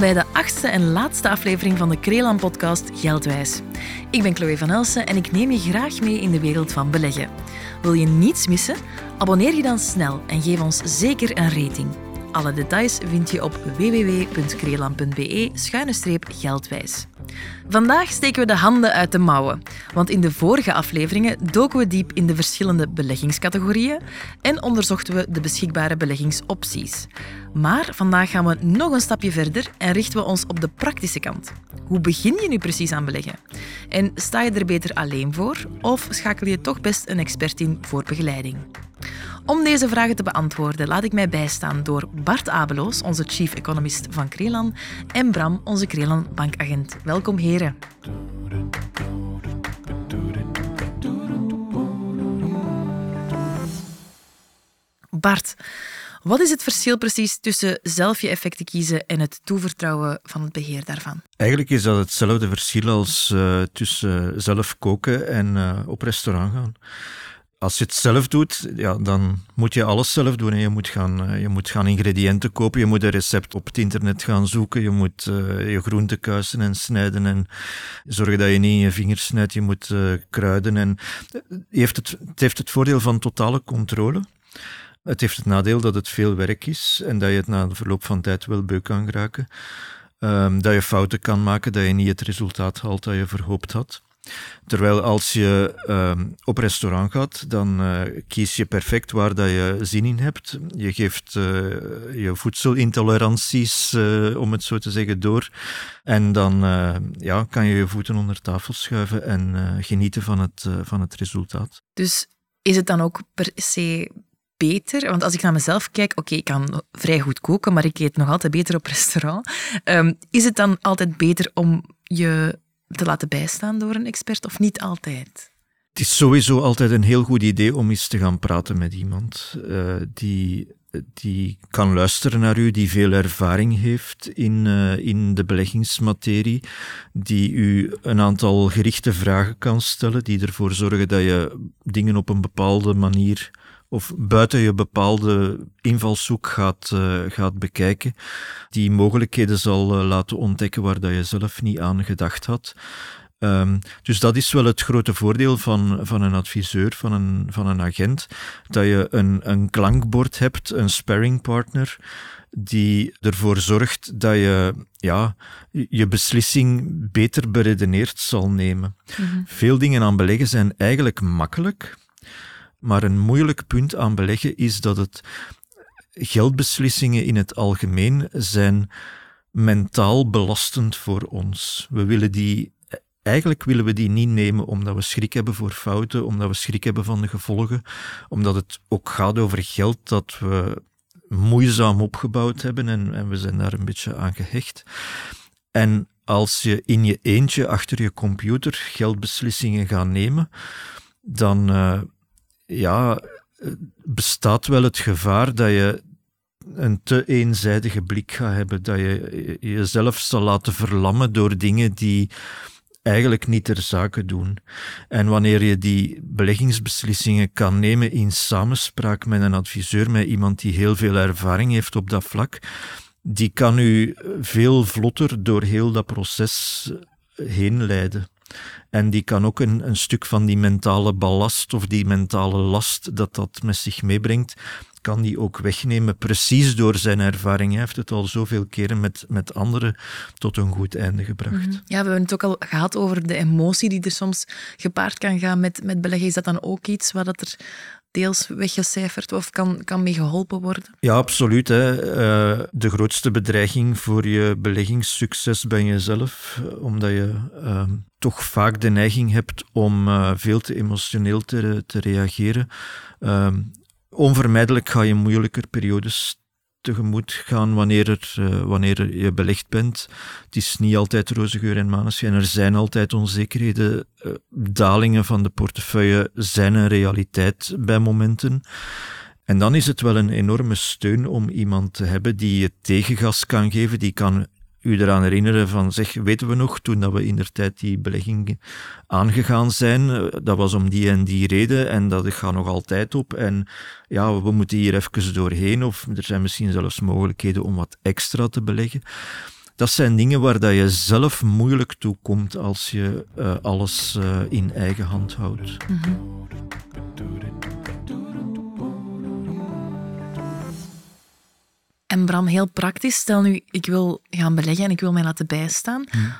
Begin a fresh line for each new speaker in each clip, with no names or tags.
Bij de achtste en laatste aflevering van de Kreelan-podcast Geldwijs. Ik ben Chloe van Elsen en ik neem je graag mee in de wereld van beleggen. Wil je niets missen? Abonneer je dan snel en geef ons zeker een rating. Alle details vind je op www.kreelan.be-geldwijs. Vandaag steken we de handen uit de mouwen, want in de vorige afleveringen doken we diep in de verschillende beleggingscategorieën en onderzochten we de beschikbare beleggingsopties. Maar vandaag gaan we nog een stapje verder en richten we ons op de praktische kant. Hoe begin je nu precies aan beleggen? En sta je er beter alleen voor of schakel je toch best een expert in voor begeleiding? Om deze vragen te beantwoorden laat ik mij bijstaan door Bart Abeloos, onze chief economist van Krelan, en Bram, onze Krelan bankagent. Welkom heren. Bart, wat is het verschil precies tussen zelf je effecten kiezen en het toevertrouwen van het beheer daarvan?
Eigenlijk is dat hetzelfde verschil als uh, tussen zelf koken en uh, op restaurant gaan als je het zelf doet, ja, dan moet je alles zelf doen. Je moet, gaan, eh, je moet gaan ingrediënten kopen, je moet een recept op het internet gaan zoeken, je moet uh, je groenten kuisen en snijden en zorgen dat je niet in je vingers snijdt, je moet uh, kruiden. En, heeft het, het heeft het voordeel van totale controle. Het heeft het nadeel dat het veel werk is en dat je het na verloop van tijd wel beu kan geraken. Um, dat je fouten kan maken, dat je niet het resultaat haalt dat je verhoopt had. Terwijl als je uh, op restaurant gaat, dan uh, kies je perfect waar dat je zin in hebt. Je geeft uh, je voedselintoleranties, uh, om het zo te zeggen, door. En dan ja, kan je je voeten onder tafel schuiven en genieten van het, van het resultaat.
Dus is het dan ook per se beter? Want als ik naar mezelf kijk, oké, ik kan vrij goed koken, maar ik eet nog altijd beter op restaurant. Um, is het dan altijd beter om je te laten bijstaan door een expert of niet altijd?
Het is sowieso altijd een heel goed idee om eens te gaan praten met iemand uh, die, die kan luisteren naar u, die veel ervaring heeft in, uh, in de beleggingsmaterie, die u een aantal gerichte vragen kan stellen, die ervoor zorgen dat je dingen op een bepaalde manier of buiten je bepaalde invalshoek gaat, uh, gaat bekijken, die mogelijkheden zal uh, laten ontdekken waar dat je zelf niet aan gedacht had. Um, dus dat is wel het grote voordeel van, van een adviseur, van een, van een agent, dat je een, een klankbord hebt, een sparringpartner, die ervoor zorgt dat je ja, je beslissing beter beredeneerd zal nemen. Mm -hmm. Veel dingen aan beleggen zijn eigenlijk makkelijk, maar een moeilijk punt aan beleggen is dat het geldbeslissingen in het algemeen zijn mentaal belastend voor ons. We willen die Eigenlijk willen we die niet nemen omdat we schrik hebben voor fouten, omdat we schrik hebben van de gevolgen, omdat het ook gaat over geld dat we moeizaam opgebouwd hebben en, en we zijn daar een beetje aan gehecht. En als je in je eentje achter je computer geldbeslissingen gaat nemen, dan, uh, ja, bestaat wel het gevaar dat je een te eenzijdige blik gaat hebben, dat je jezelf zal laten verlammen door dingen die eigenlijk niet ter zake doen. En wanneer je die beleggingsbeslissingen kan nemen in samenspraak met een adviseur, met iemand die heel veel ervaring heeft op dat vlak, die kan u veel vlotter door heel dat proces heen leiden. En die kan ook een, een stuk van die mentale ballast of die mentale last dat dat met zich meebrengt, kan die ook wegnemen, precies door zijn ervaring. Hij heeft het al zoveel keren met, met anderen tot een goed einde gebracht. Mhm. Ja,
we hebben het ook al gehad over de emotie die er soms gepaard kan gaan met, met beleggen. Is dat dan ook iets wat er deels weggecijferd of kan, kan mee geholpen worden?
Ja, absoluut. Uh, de grootste bedreiging voor je beleggingssucces ben jezelf, omdat je uh, toch vaak de neiging hebt om uh, veel te emotioneel te, te reageren. Ehm, onvermijdelijk ga je moeilijker periodes tegemoet gaan wanneer, er, uh, wanneer je belegd bent. Het is niet altijd roze geur en maneschijn. Er zijn altijd onzekerheden. Uh, dalingen van de portefeuille zijn een realiteit bij momenten. En dan is het wel een enorme steun om iemand te hebben die je tegengas kan geven, die kan u eraan herinneren van, zeg, weten we nog, toen dat we in tijd die belegging aangegaan zijn, eh, dat was om die en die reden en dat gaat nog altijd op en ja, we moeten hier even doorheen of er zijn misschien zelfs mogelijkheden om wat extra te beleggen. dat zijn dingen waar dat je zelf moeilijk toe komt als je uh, alles uh, in eigen hand houdt. -hmm.
En Bram, heel praktisch, stel nu, ik wil gaan beleggen en ik wil mij laten bijstaan. Mm.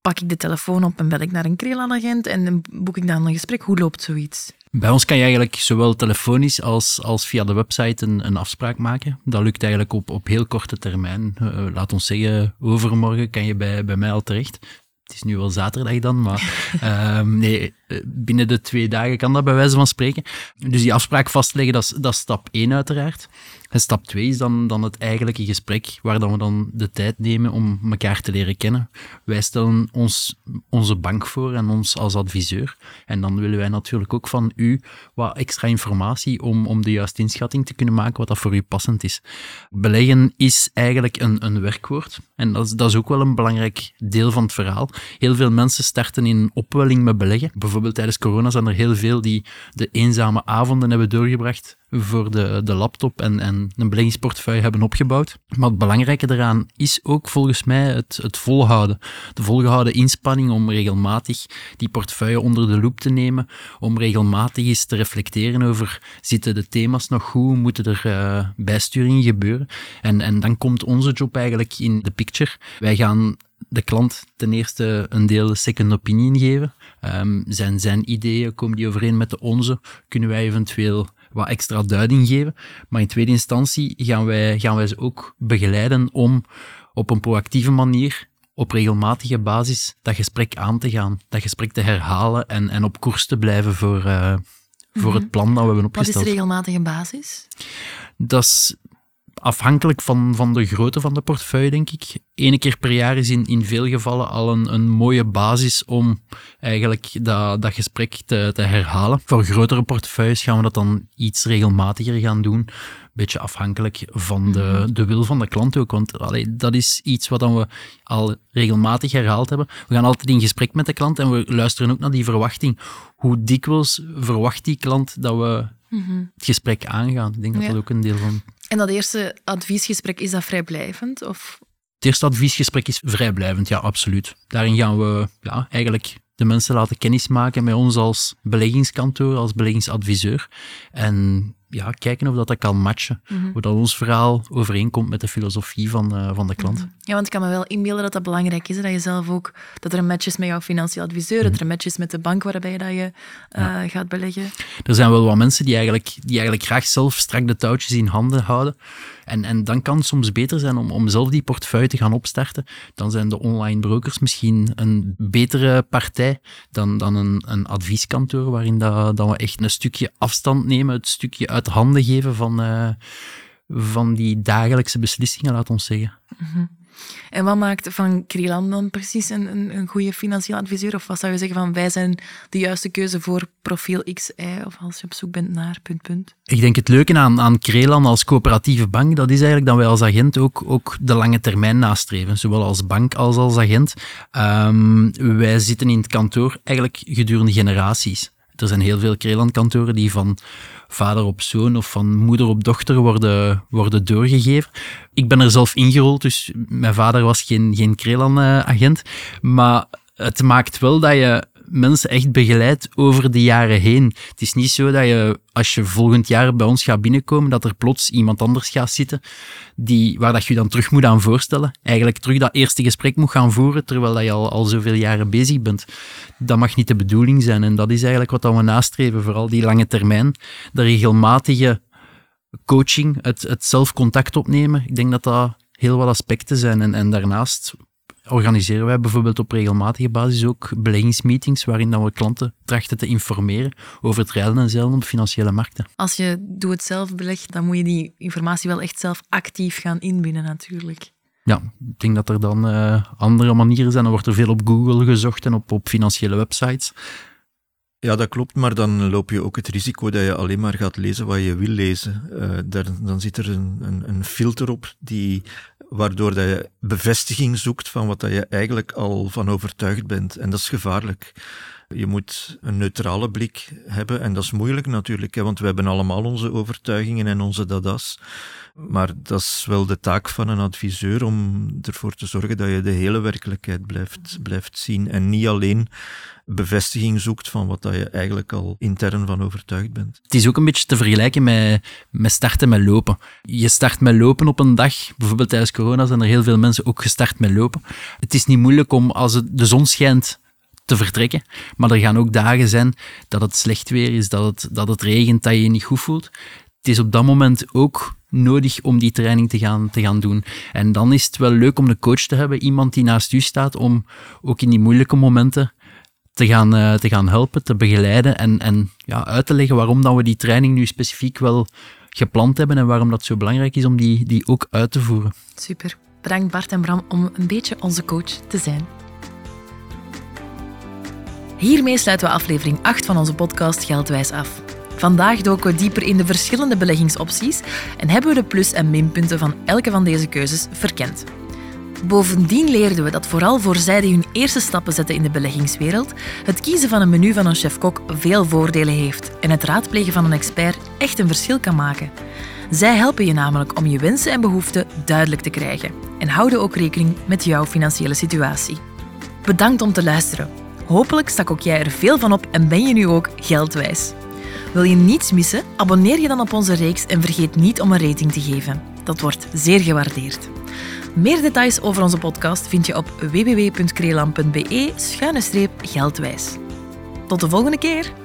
Pak ik de telefoon op en bel ik naar een Krelan-agent en boek ik dan een gesprek. Hoe loopt zoiets?
Bij ons kan je eigenlijk zowel telefonisch als, als via de website een, een afspraak maken. Dat lukt eigenlijk op, op heel korte termijn. Uh, laat ons zeggen, overmorgen kan je bij, bij mij al terecht. Het is nu wel zaterdag dan, maar uh, nee, eh, binnen de twee dagen kan dat bij wijze van spreken. Dus die afspraak vastleggen, dat is, dat is stap 1 uiteraard. En stap 2 is dan, dan het eigenlijke gesprek, waar dan we dan de tijd nemen om elkaar te leren kennen. Wij stellen ons, onze bank voor en ons als adviseur. En dan willen wij natuurlijk ook van u wat extra informatie om, om de juiste inschatting te kunnen maken wat dat voor u passend is. Beleggen is eigenlijk een, een werkwoord. En dat is, dat is ook wel een belangrijk deel van het verhaal. Heel veel mensen starten in opwelling met beleggen. Bijvoorbeeld tijdens corona zijn er heel veel die de eenzame avonden hebben doorgebracht voor de, de laptop en, en een beleggingsportefeuille hebben opgebouwd. Maar het belangrijke daaraan is ook volgens mij het, het volhouden. De volgehouden inspanning om regelmatig die portefeuille onder de loep te nemen, om regelmatig eens te reflecteren over zitten de thema's nog goed, moeten er uh, bijsturingen gebeuren. En, en dan komt onze job eigenlijk in de picture. Wij gaan de klant ten eerste een deel second opinion geven. Um, zijn zijn ideeën, komen die overeen met de onze? Kunnen wij eventueel wat extra duiding geven. Maar in tweede instantie gaan wij, gaan wij ze ook begeleiden om op een proactieve manier op regelmatige basis dat gesprek aan te gaan, dat gesprek te herhalen en, en op koers te blijven voor, uh, voor mm het plan dat we hebben opgesteld.
Wat is regelmatige basis?
Dat is afhankelijk van, van de grootte van de portefeuille, denk ik. Eén keer per jaar is in, in veel gevallen al een, een mooie basis om eigenlijk dat, dat gesprek te, te herhalen. Voor grotere portefeuilles gaan we dat dan iets regelmatiger gaan doen. Beetje afhankelijk van de, mhm. de wil van de klant ook. Want allee, dat is iets wat dan we al regelmatig herhaald hebben. We gaan altijd in gesprek met de klant en we luisteren ook naar die verwachting. Hoe dikwijls verwacht die klant dat we mhm. het gesprek aangaan? Ik denk dat dat ook een deel van
en dat eerste adviesgesprek, is dat vrijblijvend? Of?
Het eerste adviesgesprek is vrijblijvend, ja, absoluut. Daarin gaan we ja, eigenlijk de mensen laten kennismaken met ons als beleggingskantoor, als beleggingsadviseur. En ja, kijken of dat, dat kan matchen. Mhm. Hoe dat ons verhaal overeenkomt met de filosofie van, uh, van de klant. Mhm.
Ja, want ik kan me wel inbeelden dat dat belangrijk is. Dat je zelf ook, dat er een match is met jouw financieel adviseur, dat mhm. er een match is met de bank waarbij dat je uh, gaat beleggen.
Er zijn wel wat mensen die eigenlijk, die eigenlijk graag zelf strak de touwtjes in handen houden. En, en dan kan het soms beter zijn om, om zelf die portefeuille te gaan opstarten. Dan zijn de online brokers misschien een betere partij dan, dan een, een advieskantoor, waarin dat, dat we echt een stukje afstand nemen, het stukje uit handen geven van, uh, van die dagelijkse beslissingen, laat ons zeggen.
Mm en wat maakt van Krilan dan precies een, een, een goede financieel adviseur? Of wat zou je zeggen van wij zijn de juiste keuze voor profiel XY of als je op zoek bent naar punt, punt?
Ik denk het leuke aan, aan Krelan als coöperatieve bank, dat is eigenlijk dat wij als agent ook, ook de lange termijn nastreven. Zowel als bank als als agent. Um, wij zitten in het kantoor eigenlijk gedurende generaties. Er zijn heel veel Krelan-kantoren die van vader op zoon of van moeder op dochter worden, worden doorgegeven. Ik ben er zelf ingerold, dus mijn vader was geen, geen Krelan-agent. Maar het maakt wel dat je mensen echt begeleid over de jaren heen. Het is niet zo dat je, als je volgend jaar bij ons gaat binnenkomen, dat er plots iemand anders gaat zitten die, waar dat je dan terug moet aan voorstellen. Eigenlijk terug dat eerste gesprek moet gaan voeren, terwijl dat je al, al zoveel jaren bezig bent. Dat mag niet de bedoeling zijn. En dat is eigenlijk wat we nastreven, vooral die lange termijn. De regelmatige coaching, het, het zelf contact opnemen. Ik denk dat dat heel wat aspecten zijn. En, en daarnaast organiseren wij bijvoorbeeld op regelmatige basis ook beleggingsmeetings waarin dan we klanten trachten te informeren over het rijden en zeilen op financiële markten.
Als je doe het zelf belegt, dan moet je die informatie wel echt zelf actief gaan inbinnen natuurlijk.
Ja, ik denk dat er dan uh, andere manieren zijn. Dan wordt er veel op Google gezocht en op, op financiële websites.
Ja, dat klopt, maar dan loop je ook het risico dat je alleen maar gaat lezen wat je wil lezen. Daar, dan zit er een, een, een, filter op die waardoor dat je bevestiging zoekt van wat dat je eigenlijk al van overtuigd bent. En dat is gevaarlijk. Je moet een neutrale blik hebben en dat is moeilijk natuurlijk, hè, want we hebben allemaal onze overtuigingen en onze dadas. Maar dat is wel de taak van een adviseur om ervoor te zorgen dat je de hele werkelijkheid blijft, blijft zien en niet alleen bevestiging zoekt van wat dat je eigenlijk al intern van overtuigd bent.
Het is ook een beetje te vergelijken met, met starten met lopen. Je start met lopen op een dag. Bijvoorbeeld tijdens corona zijn er heel veel mensen ook gestart met lopen. Het is niet moeilijk om als de zon schijnt te vertrekken. Maar er gaan ook dagen zijn dat het slecht weer is, dat het, dat het regent, dat je je niet goed voelt. Het is op dat moment ook nodig om die training te gaan, te gaan doen. En dan is het wel leuk om een coach te hebben, iemand die naast u staat, om ook in die moeilijke momenten te gaan, uh, te gaan helpen, te begeleiden en, en ja, uit te leggen waarom dat we die training nu specifiek wel gepland hebben en waarom dat zo belangrijk is om die, die ook uit te voeren.
Super. Bedankt Bart en Bram om een beetje onze coach te zijn. Hiermee sluiten we aflevering 8 van onze podcast Geldwijs af. Vandaag doken we dieper in de verschillende beleggingsopties en hebben we de plus- en minpunten van elke van deze keuzes verkend. Bovendien leerden we dat vooral voor zij die hun eerste stappen zetten in de beleggingswereld, het kiezen van een menu van een chef-kok veel voordelen heeft en het raadplegen van een expert echt een verschil kan maken. Zij helpen je namelijk om je wensen en behoeften duidelijk te krijgen en houden ook rekening met jouw financiële situatie. Bedankt om te luisteren. Hopelijk stak ook jij er veel van op en ben je nu ook geldwijs. Wil je niets missen? Abonneer je dan op onze reeks en vergeet niet om een rating te geven. Dat wordt zeer gewaardeerd. Meer details over onze podcast vind je op www.kreelam.be-geldwijs. Tot de volgende keer!